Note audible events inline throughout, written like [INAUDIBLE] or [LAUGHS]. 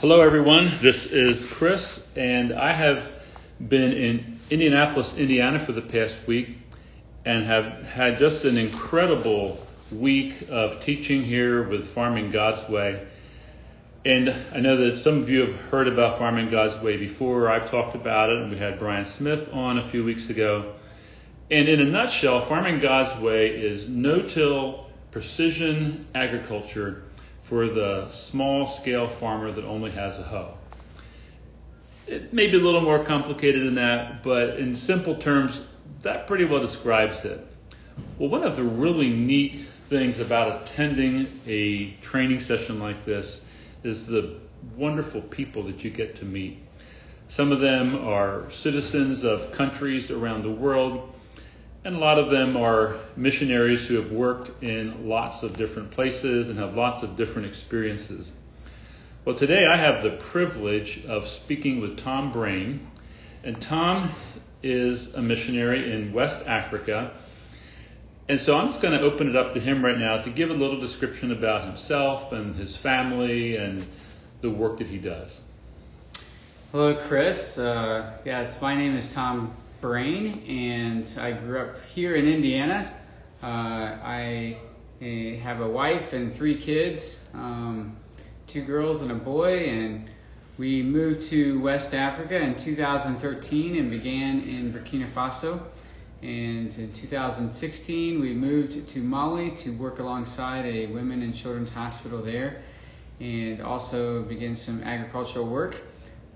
Hello, everyone. This is Chris, and I have been in Indianapolis, Indiana for the past week and have had just an incredible week of teaching here with Farming God's Way. And I know that some of you have heard about Farming God's Way before. I've talked about it, and we had Brian Smith on a few weeks ago. And in a nutshell, Farming God's Way is no till precision agriculture for the small scale farmer that only has a hoe. It may be a little more complicated than that, but in simple terms, that pretty well describes it. Well, one of the really neat things about attending a training session like this is the wonderful people that you get to meet. Some of them are citizens of countries around the world and a lot of them are missionaries who have worked in lots of different places and have lots of different experiences. Well, today I have the privilege of speaking with Tom Brain. And Tom is a missionary in West Africa. And so I'm just going to open it up to him right now to give a little description about himself and his family and the work that he does. Hello, Chris. Uh, yes, my name is Tom Brain, and I grew up here in Indiana. Uh, I have a wife and three kids, um, two girls and a boy, and we moved to West Africa in 2013 and began in Burkina Faso. And in 2016, we moved to Mali to work alongside a women and children's hospital there and also begin some agricultural work.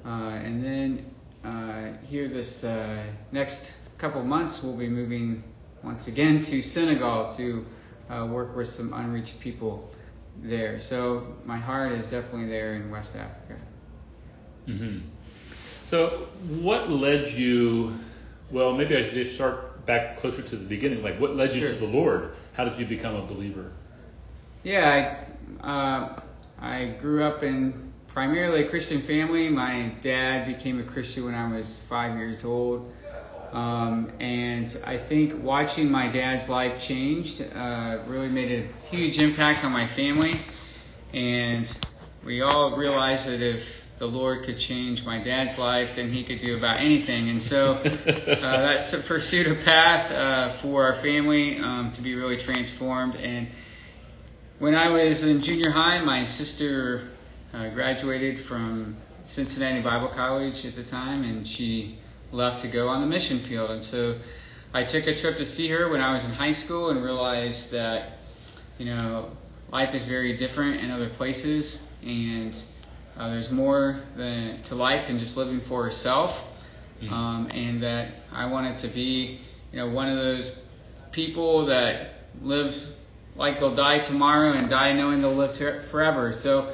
Uh, and then uh, here this uh, next couple months, we'll be moving once again to Senegal to uh, work with some unreached people there. So my heart is definitely there in West Africa. Mm-hmm. So what led you? Well, maybe I should start back closer to the beginning. Like, what led you sure. to the Lord? How did you become a believer? Yeah, I uh, I grew up in primarily a Christian family. My dad became a Christian when I was five years old. Um, and I think watching my dad's life changed uh, really made a huge impact on my family. And we all realized that if the Lord could change my dad's life, then He could do about anything. And so uh, [LAUGHS] that's pursued a path uh, for our family um, to be really transformed. And when I was in junior high, my sister uh, graduated from Cincinnati Bible College at the time, and she left to go on the mission field. And so I took a trip to see her when I was in high school and realized that, you know, life is very different in other places, and uh, there's more than, to life than just living for herself. Mm-hmm. Um, and that I wanted to be, you know, one of those people that lives like they'll die tomorrow and die knowing they'll live forever. So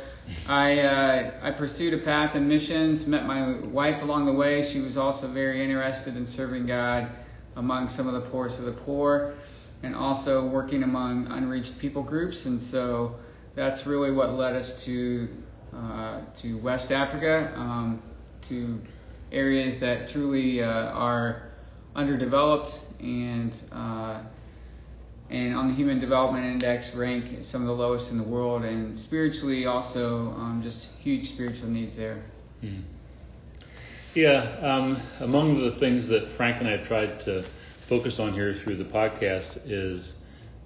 I uh, I pursued a path in missions. Met my wife along the way. She was also very interested in serving God among some of the poorest of the poor, and also working among unreached people groups. And so that's really what led us to uh, to West Africa, um, to areas that truly uh, are underdeveloped and uh, and on the Human Development Index rank some of the lowest in the world, and spiritually also um, just huge spiritual needs there. Mm. Yeah, um, among the things that Frank and I have tried to focus on here through the podcast is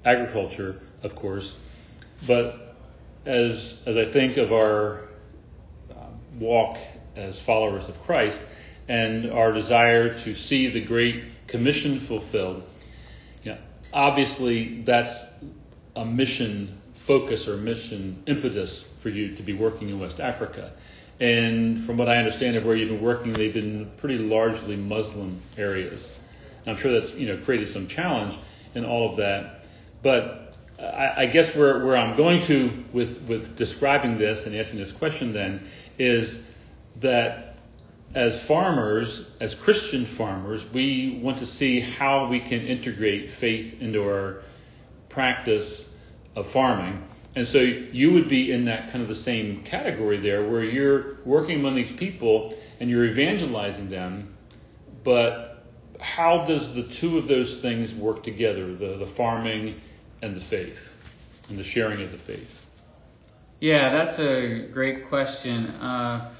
agriculture, of course, but as as I think of our uh, walk as followers of Christ and our desire to see the Great Commission fulfilled obviously that's a mission focus or mission impetus for you to be working in West Africa. And from what I understand of where you've been working, they've been pretty largely Muslim areas. And I'm sure that's you know created some challenge in all of that. But I, I guess where, where I'm going to with, with describing this and asking this question then is that as farmers, as Christian farmers, we want to see how we can integrate faith into our practice of farming. And so you would be in that kind of the same category there where you're working among these people and you're evangelizing them, but how does the two of those things work together, the, the farming and the faith, and the sharing of the faith? Yeah, that's a great question. Uh,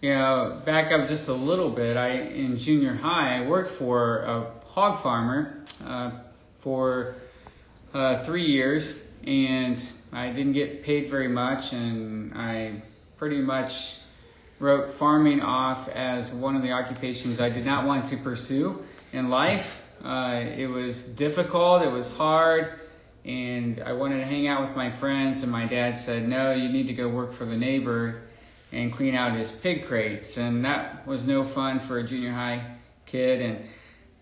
you know, back up just a little bit. I in junior high, I worked for a hog farmer uh, for uh, three years, and I didn't get paid very much, and I pretty much wrote farming off as one of the occupations I did not want to pursue in life. Uh, it was difficult, it was hard, and I wanted to hang out with my friends. And my dad said, "No, you need to go work for the neighbor and clean out his pig crates." And that was no fun for a junior high kid. And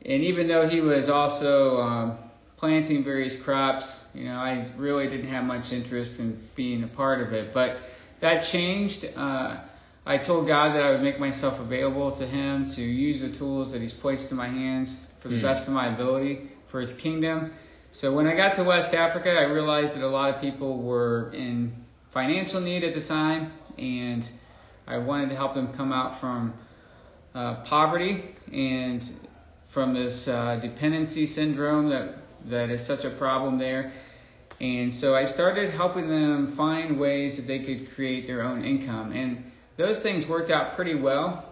and even though he was also um, planting various crops, you know, I really didn't have much interest in being a part of it. But that changed. Uh, I told God that I would make myself available to Him to use the tools that He's placed in my hands for the mm. best of my ability for His kingdom. So when I got to West Africa, I realized that a lot of people were in financial need at the time, and I wanted to help them come out from uh, poverty and from this uh, dependency syndrome that that is such a problem there. And so I started helping them find ways that they could create their own income. And those things worked out pretty well.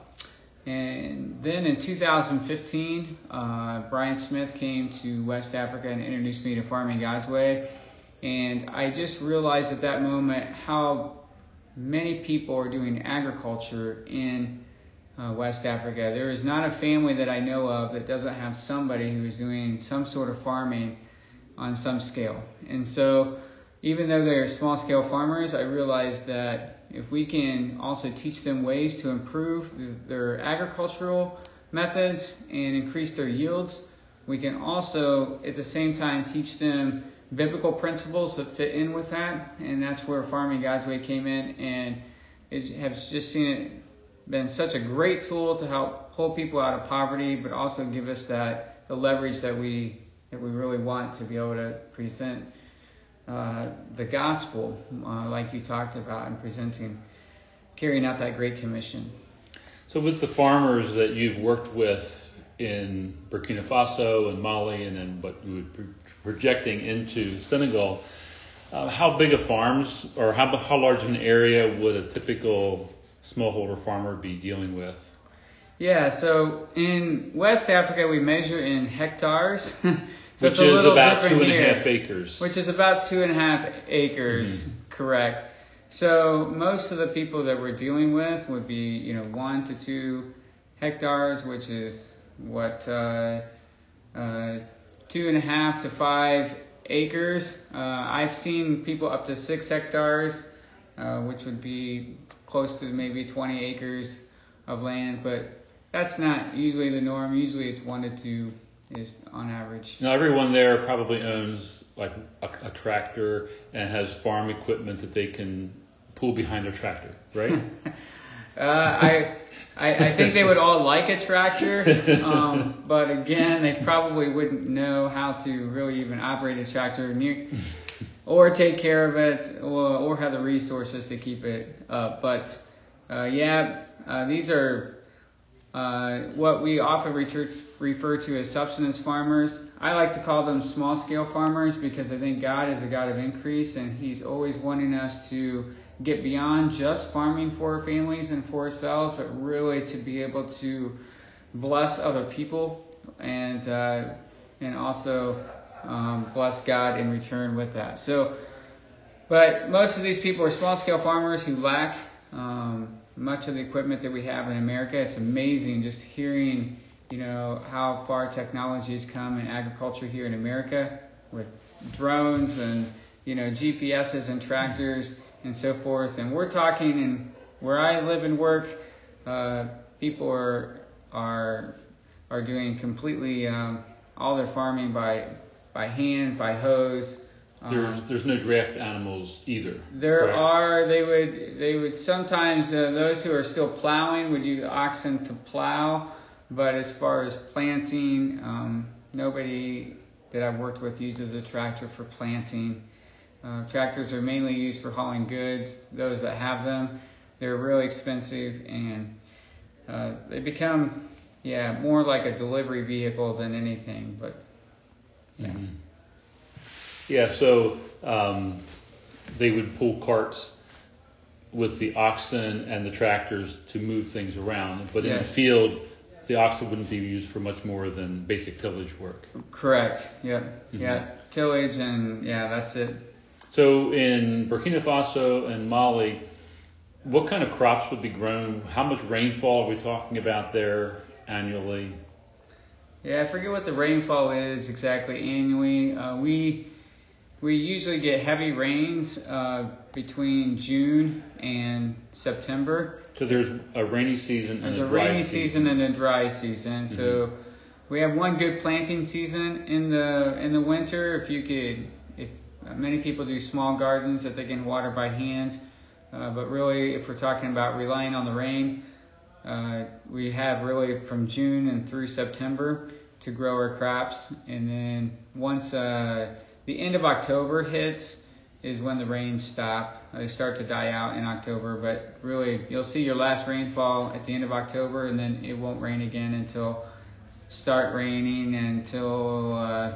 And then in 2015, uh, Brian Smith came to West Africa and introduced me to Farming God's Way. And I just realized at that moment how many people are doing agriculture in uh, West Africa. There is not a family that I know of that doesn't have somebody who is doing some sort of farming on some scale. And so, even though they're small scale farmers, I realize that if we can also teach them ways to improve their agricultural methods and increase their yields, we can also at the same time teach them biblical principles that fit in with that. And that's where Farming God's Way came in. And it has just seen it been such a great tool to help pull people out of poverty, but also give us that the leverage that we that we really want to be able to present uh, the gospel, uh, like you talked about, and presenting, carrying out that great commission. So, with the farmers that you've worked with in Burkina Faso and Mali, and then what you would projecting into Senegal, uh, how big of farms or how, how large of an area would a typical smallholder farmer be dealing with? Yeah, so in West Africa, we measure in hectares. [LAUGHS] So which is about two and here, a half acres. Which is about two and a half acres, mm-hmm. correct. So most of the people that we're dealing with would be, you know, one to two hectares, which is what uh, uh, two and a half to five acres. Uh, I've seen people up to six hectares, uh, which would be close to maybe 20 acres of land, but that's not usually the norm. Usually it's one to two is on average. Now everyone there probably owns like a, a tractor and has farm equipment that they can pull behind their tractor, right? [LAUGHS] uh, I, I, I think they would all like a tractor, um, [LAUGHS] but again, they probably wouldn't know how to really even operate a tractor near, or take care of it, or, or have the resources to keep it up. But uh, yeah, uh, these are uh, what we often refer, refer to as subsistence farmers. I like to call them small scale farmers because I think God is a God of increase and He's always wanting us to get beyond just farming for families and for ourselves, but really to be able to bless other people and uh, and also um, bless God in return with that. So, but most of these people are small scale farmers who lack um, much of the equipment that we have in America. It's amazing just hearing, you know, how far technology has come in agriculture here in America with drones and, you know, GPSs and tractors and so forth. And we're talking, and where I live and work, uh, people are are are doing completely um, all their farming by by hand, by hoes. There's um, there's no draft animals either. There are. They would they would sometimes uh, those who are still plowing would use oxen to plow, but as far as planting, um, nobody that I've worked with uses a tractor for planting. Uh, tractors are mainly used for hauling goods. Those that have them, they're really expensive and uh, they become yeah more like a delivery vehicle than anything. But yeah. Mm-hmm. Yeah, so um, they would pull carts with the oxen and the tractors to move things around, but in the field, the oxen wouldn't be used for much more than basic tillage work. Correct. Yep. Mhm. Yeah. Tillage and yeah, that's it. So in Burkina Faso and Mali, what kind of crops would be grown? How much rainfall are we talking about there annually? Yeah, I forget what the rainfall is exactly annually. Uh, we we usually get heavy rains uh, between June and September. So there's a rainy season and There's a a dry rainy season and a dry season. So we have one good planting season in the in the winter. If you could, uh, many people do small gardens that they can water by hand, uh, but really, if we're talking about relying on the rain, uh, we have really from June and through September to grow our crops, and then once uh, the end of October hits is when the rains stop. They start to die out in October, but really you'll see your last rainfall at the end of October, and then it won't rain again until start raining until uh,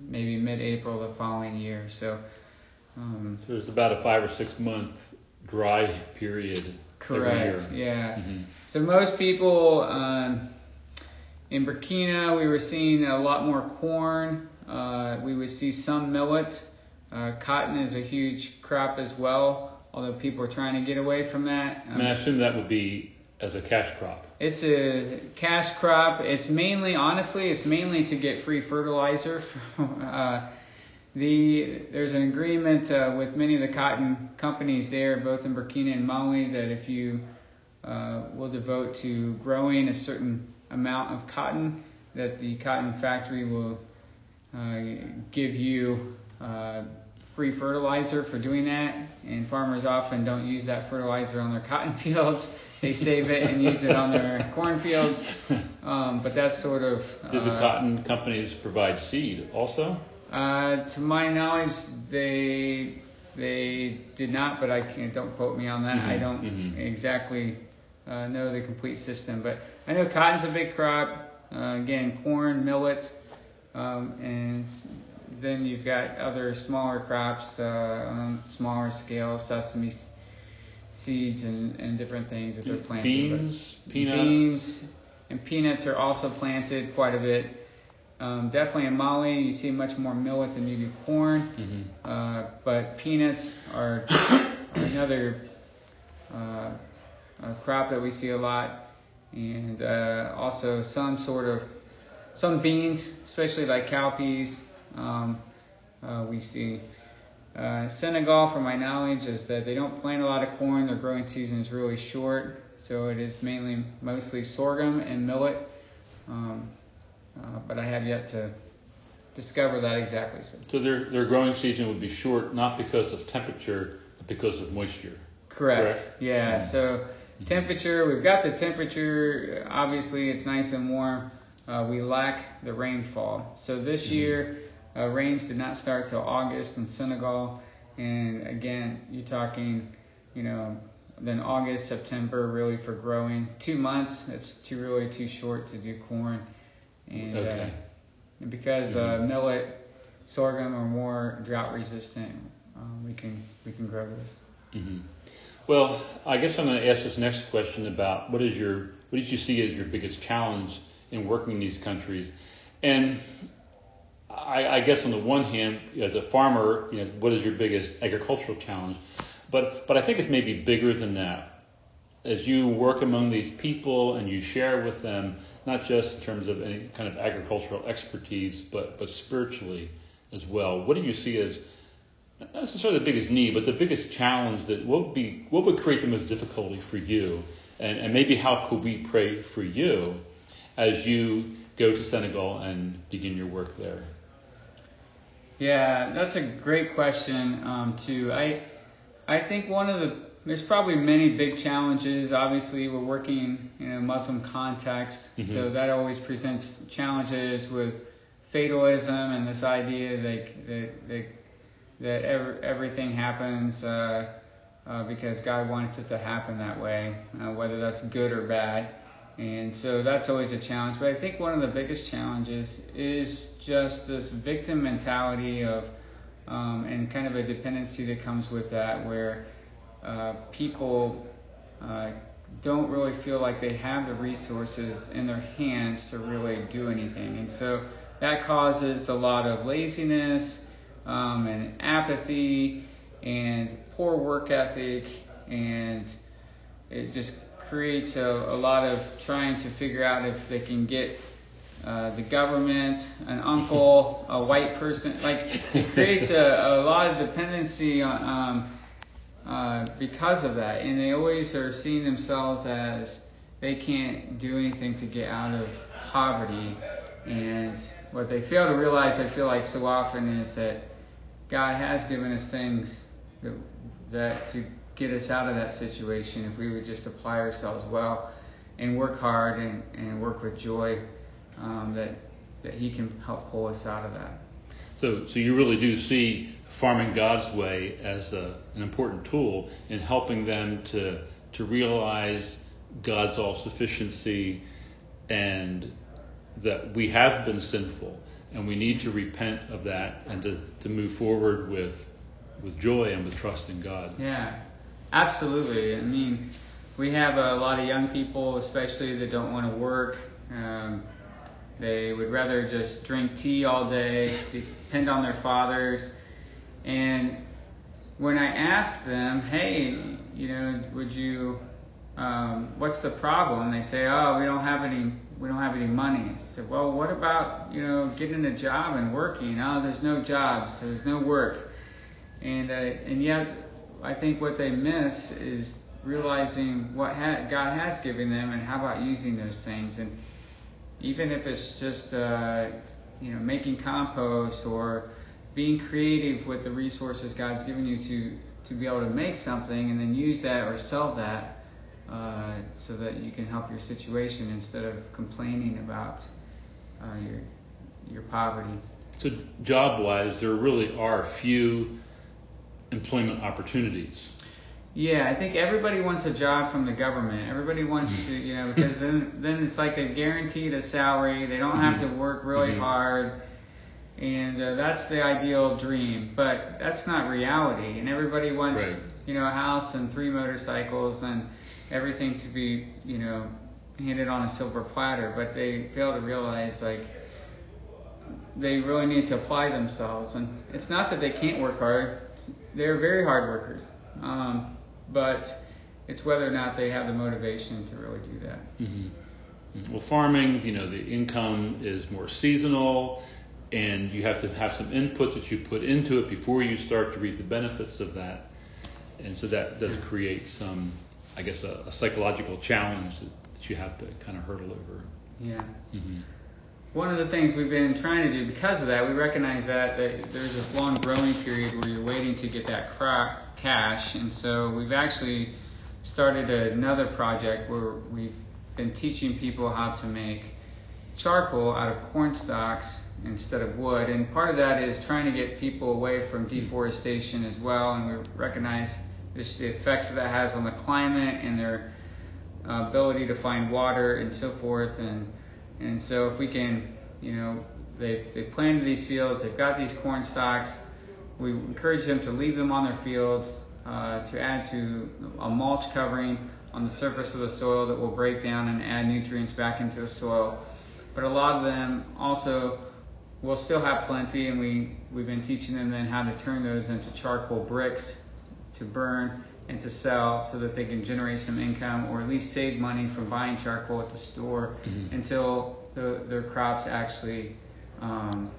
maybe mid-April the following year. So. Um, So there's about a five or six month dry period. Correct. Year. Yeah. Mhm. So most people um, in Burkina, we were seeing a lot more corn. Uh, we would see some millet. Uh, cotton is a huge crop as well, although people are trying to get away from that. I mean, I assume that would be as a cash crop. It's a cash crop. It's mainly, honestly, it's mainly to get free fertilizer. [LAUGHS] uh, the there's an agreement uh, with many of the cotton companies there, both in Burkina and Mali, that if you uh, will devote to growing a certain amount of cotton, that the cotton factory will uh, give you uh, free fertilizer for doing that. And farmers often don't use that fertilizer on their cotton [LAUGHS] fields. They save it and use it on their cornfields. [LAUGHS] Um, but that's sort of. Did the uh, cotton companies provide seed also? uh, to my knowledge, they they did not, but I can't. Don't quote me on that. I Mhm, don't mhm. exactly uh, know the complete system, but I know cotton's a big crop. Uh, again, corn, millet, um, and then you've got other smaller crops uh, on smaller scale, sesame seeds and, and different things that they're planting. but- Beans, peanuts. Beans and peanuts are also planted quite a bit. Um, definitely in Mali, you see much more millet than you do corn, Mhm. uh, but peanuts are another uh, a crop that we see a lot, and uh, also some sort of some beans, especially like cowpeas. Um, uh, we see uh, Senegal, from my knowledge, is that they don't plant a lot of corn. Their growing season is really short, so it is mainly mostly sorghum and millet. Um, uh, but I have yet to discover that exactly. So So their their growing season would be short, not because of temperature, but because of moisture. correct. Correct. Yeah. Mhm. So temperature, we've got the temperature. Obviously, it's nice and warm. Uh, we lack the rainfall. So this Mhm. year, uh, rains did not start till August in Senegal, and again, you're talking, you know, then August, September, really for growing. Two months, it's too really too short to do corn, and Okay. uh, and because uh, millet, sorghum are more drought resistant, um, we can we can grow this. hmm Well, I guess I'm going to ask this next question about what is your what did you see as your biggest challenge in working in these countries, and I, I guess on the one hand, as a farmer, you know, what is your biggest agricultural challenge? But but I think it's maybe bigger than that. As you work among these people and you share with them, not just in terms of any kind of agricultural expertise, but but spiritually as well. What do you see as not necessarily the biggest need, but the biggest challenge that what would be what would create the most difficulty for you, and, and maybe how could we pray for you as you go to Senegal and begin your work there? Yeah, that's a great question um, too. I I think one of the there's probably many big challenges. Obviously, we're working in a Muslim context, Mhm. so that always presents challenges with fatalism and this idea that that that, that every, everything happens uh, uh, because God wants it to happen that way, uh, whether that's good or bad. And so that's always a challenge. But I think one of the biggest challenges is just this victim mentality of, um, and kind of a dependency that comes with that, where uh, people uh, don't really feel like they have the resources in their hands to really do anything. And so that causes a lot of laziness um, and apathy and poor work ethic, and it just creates a, a lot of trying to figure out if they can get uh, the government, an uncle, a white person. Like it creates a, a lot of dependency on, um, uh, because of that, and they always are seeing themselves as they can't do anything to get out of poverty. And what they fail to realize, I feel like so often, is that God has given us things that, that to get us out of that situation if we would just apply ourselves well and work hard and, and work with joy, um, that that He can help pull us out of that. So, so you really do see farming God's way as a, an important tool in helping them to to realize God's all sufficiency and that we have been sinful and we need to repent of that and to, to move forward with with joy and with trust in God. Yeah, absolutely. I mean, we have a lot of young people, especially that don't want to work. Um, they would rather just drink tea all day, depend on their fathers. And when I ask them, hey, you know, would you, um, what's the problem? They say, oh, we don't have any, we don't have any money. I said, well, what about, you know, getting a job and working? Oh, there's no jobs, there's no work. And, uh, and yet, I think what they miss is realizing what ha- God has given them and how about using those things. And even if it's just, uh, you know, making compost or being creative with the resources God's given you to to be able to make something and then use that or sell that uh, so that you can help your situation instead of complaining about uh, your your poverty. So job wise, there really are few employment opportunities. Yeah, I think everybody wants a job from the government. Everybody wants to, you know, because then then it's like they're guaranteed a salary. They don't have to work really Mhm. hard. And uh, that's the ideal dream. But that's not reality. And everybody wants Right. you know a house and three motorcycles and everything to be you know handed on a silver platter. But they fail to realize like they really need to apply themselves. And it's not that they can't work hard. They're very hard workers. Um, but it's whether or not they have the motivation to really do that. Hmm Well, farming, you know, the income is more seasonal, and you have to have some input that you put into it before you start to reap the benefits of that. And so that does create some, I guess, a, a psychological challenge that, that you have to kind of hurdle over. yeah. Hmm One of the things we've been trying to do because of that, we recognize that, that there's this long growing period where you're waiting to get that crop cash, and so we've actually started another project where we've been teaching people how to make charcoal out of corn stalks instead of wood, and part of that is trying to get people away from deforestation as well, and we recognize just the effects that that has on the climate and their uh, ability to find water and so forth, and and so if we can, you know, they've, they've planted these fields, they've got these corn stalks, we encourage them to leave them on their fields, uh, to add to a mulch covering on the surface of the soil that will break down and add nutrients back into the soil. But a lot of them also will still have plenty, and we, we've been teaching them then how to turn those into charcoal bricks to burn and to sell so that they can generate some income or at least save money from buying charcoal at the store Mhm. until the, their crops actually um,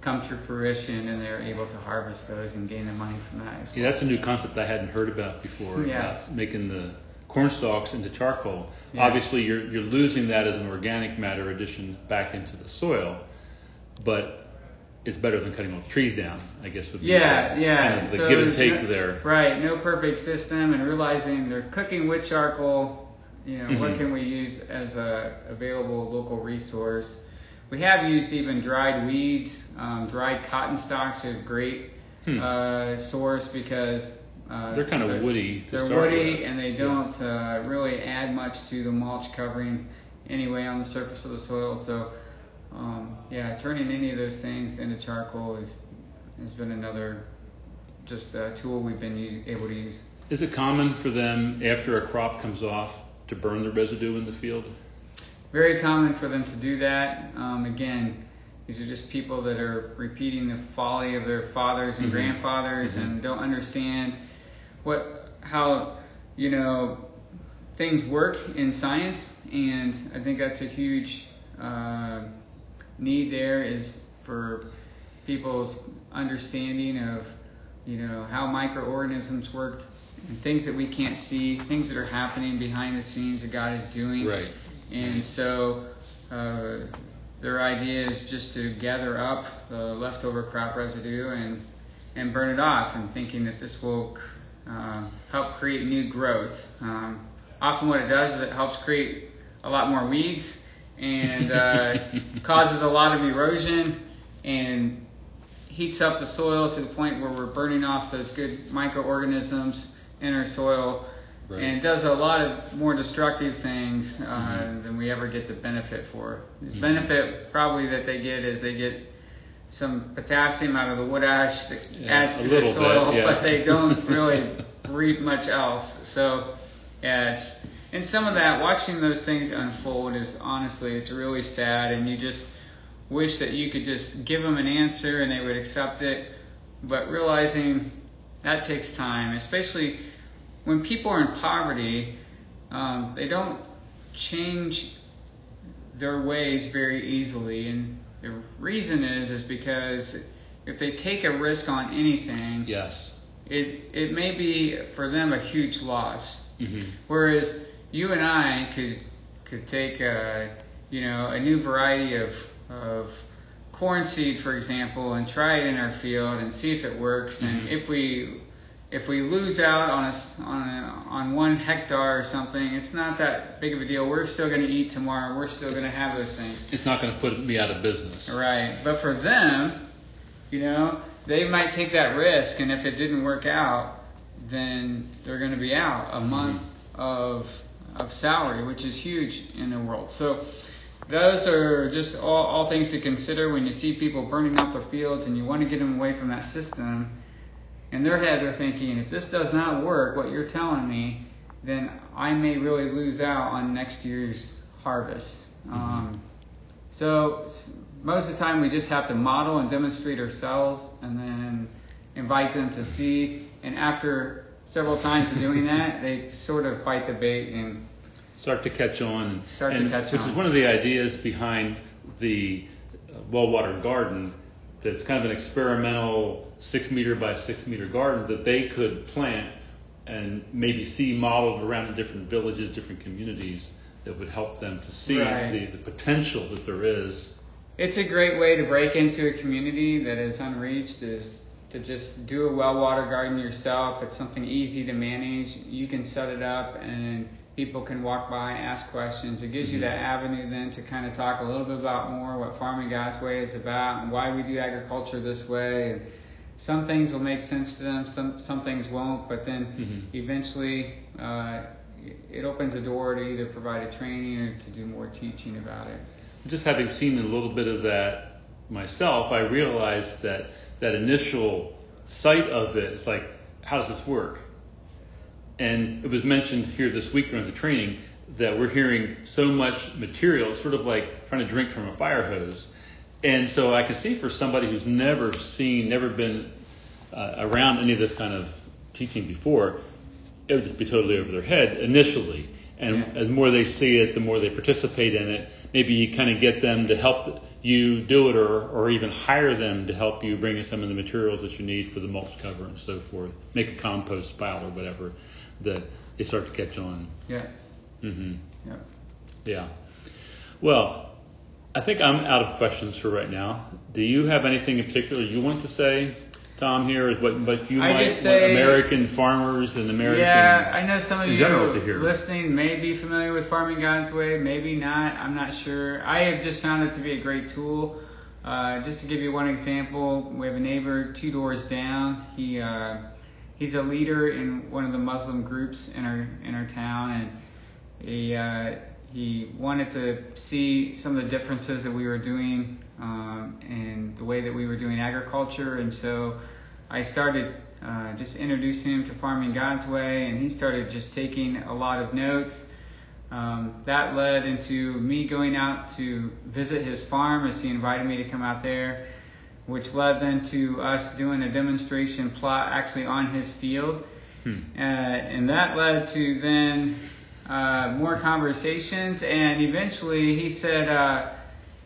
come to fruition and they're able to harvest those and gain the money from that as Yeah, that's a new concept I hadn't heard about before. Yeah. About making the corn stalks into charcoal. Yeah. Obviously, you're you're losing that as an organic matter addition back into the soil, but it's better than cutting all the trees down. I guess would be Yeah, the, yeah. kind of the So give and take no- there. Right, no perfect system, and realizing they're cooking with charcoal. You know, what Mhm. can we use as a available local resource? We have used even dried weeds, um, dried cotton stalks are a great Hmm. uh, source because uh, They're kind of woody to They're woody with. and they don't uh, really add much to the mulch covering anyway on the surface of the soil. So, um, yeah, turning any of those things into charcoal is has been another just a tool we've been use, able to use. Is it common for them after a crop comes off to burn the residue in the field? Very common for them to do that. Um, again, these are just people that are repeating the folly of their fathers and Mhm. grandfathers Mhm. and don't understand what how you know things work in science. And I think that's a huge uh, need there is for people's understanding of you know how microorganisms work and things that we can't see, things that are happening behind the scenes that God is doing. Right. And so uh, their idea is just to gather up the leftover crop residue and and burn it off, and thinking that this will uh, help create new growth. Um, often, what it does is it helps create a lot more weeds and uh, [LAUGHS] causes a lot of erosion and heats up the soil to the point where we're burning off those good microorganisms in our soil Right. and it does a lot of more destructive things uh, Mhm. than we ever get the benefit for. The Mhm. benefit probably that they get is they get some potassium out of the wood ash that Yeah, adds to their little bit, soil, yeah. [LAUGHS] but they don't really [LAUGHS] reap much else. So, yeah, it's, and some of that, watching those things unfold is honestly, it's really sad, and you just wish that you could just give them an answer and they would accept it, but realizing that takes time, especially when people are in poverty, um, they don't change their ways very easily, and the reason is is because if they take a risk on anything, Yes. it it may be for them a huge loss. hmm Whereas you and I could could take a you know a new variety of of corn seed, for example, and try it in our field and see if it works. And Mhm. if we if we lose out on a, on a, on one hectare or something, it's not that big of a deal. We're still going to eat tomorrow. We're still going to have those things. It's not going to put me out of business. Right. But for them, you know, they might take that risk, and if it didn't work out, then they're going to be out a month of of salary, which is huge in the world. So those are just all, all things to consider when you see people burning up their fields and you want to get them away from that system. In their heads are thinking, if this does not work, what you're telling me, then I may really lose out on next year's harvest. Um, so most of the time we just have to model and demonstrate ourselves and then invite them to see. And after several times of doing that, they sort of bite the bait and Start to catch on. Start to and- catch Which on. is one of the ideas behind the uh, well-watered garden. That's kind of an experimental six meter by six meter garden that they could plant and maybe see modeled around different villages, different communities that would help them to see Right. the, the potential that there is. It's a great way to break into a community that is unreached is to just do a well water garden yourself. It's something easy to manage. You can set it up and people can walk by, and ask questions. It gives you Mhm. that avenue then to kind of talk a little bit about more what Farming God's Way is about and why we do agriculture this way. And some things will make sense to them, some some things won't, but then Mhm. eventually uh, it opens a door to either provide a training or to do more teaching about it. just having seen a little bit of that myself, I realized that that initial sight of it, it's like, how does this work? And it was mentioned here this week during the training that we're hearing so much material, sort of like trying to drink from a fire hose. And so I can see for somebody who's never seen, never been uh, around any of this kind of teaching before, it would just be totally over their head initially. And Yeah. as more they see it, the more they participate in it. Maybe you kind of get them to help you do it, or or even hire them to help you bring in some of the materials that you need for the mulch cover and so forth. Make a compost pile or whatever. That they start to catch on. Yes. Mm hmm Yeah. Yeah. Well, I think I'm out of questions for right now. Do you have anything in particular you want to say, Tom? Here is what, what you I might say- American farmers and American. Yeah, I know some of you general to hear. listening may be familiar with Farming God's Way, maybe not. I'm not sure. I have just found it to be a great tool. Uh, just to give you one example, we have a neighbor two doors down. He uh, he's a leader in one of the Muslim groups in our in our town, and he uh, he wanted to see some of the differences that we were doing um, and the way that we were doing agriculture, and so I started uh, just introducing him to farming God's way, and he started just taking a lot of notes. Um, that led into me going out to visit his farm as he invited me to come out there, which led then to us doing a demonstration plot actually on his field. Hmm. Uh, and that led to then uh, more conversations, and eventually he said, uh,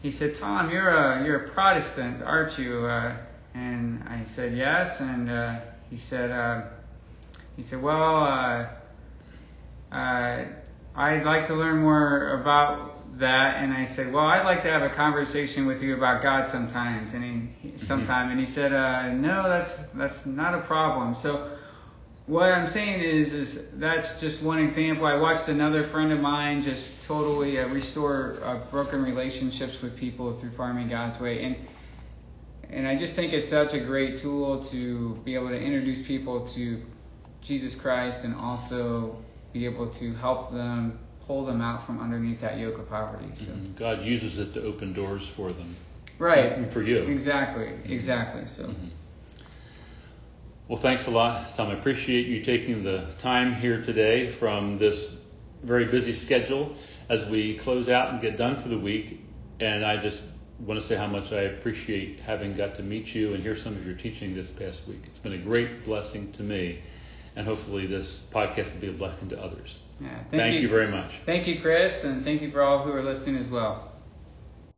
he said, Tom, you're a you're a Protestant, aren't you? Uh, and I said yes, and uh, he said, uh, he said, well, uh, uh, I'd like to learn more about that. And I said, well, I'd like to have a conversation with you about God sometimes. And he, mm-hmm. and he said, uh, no, that's that's not a problem. So what I'm saying is, is that's just one example. I watched another friend of mine just totally uh, restore uh, broken relationships with people through farming God's way, and and I just think it's such a great tool to be able to introduce people to Jesus Christ and also be able to help them pull them out from underneath that yoke of poverty. So mm-hmm. God uses it to open doors for them. Right. And for you. Exactly. Exactly. So. Mm-hmm. Well, thanks a lot, Tom. I appreciate you taking the time here today from this very busy schedule as we close out and get done for the week. And I just want to say how much I appreciate having got to meet you and hear some of your teaching this past week. It's been a great blessing to me, and hopefully this podcast will be a blessing to others. Yeah, thank, thank you. you very much. Thank you, Chris, and thank you for all who are listening as well.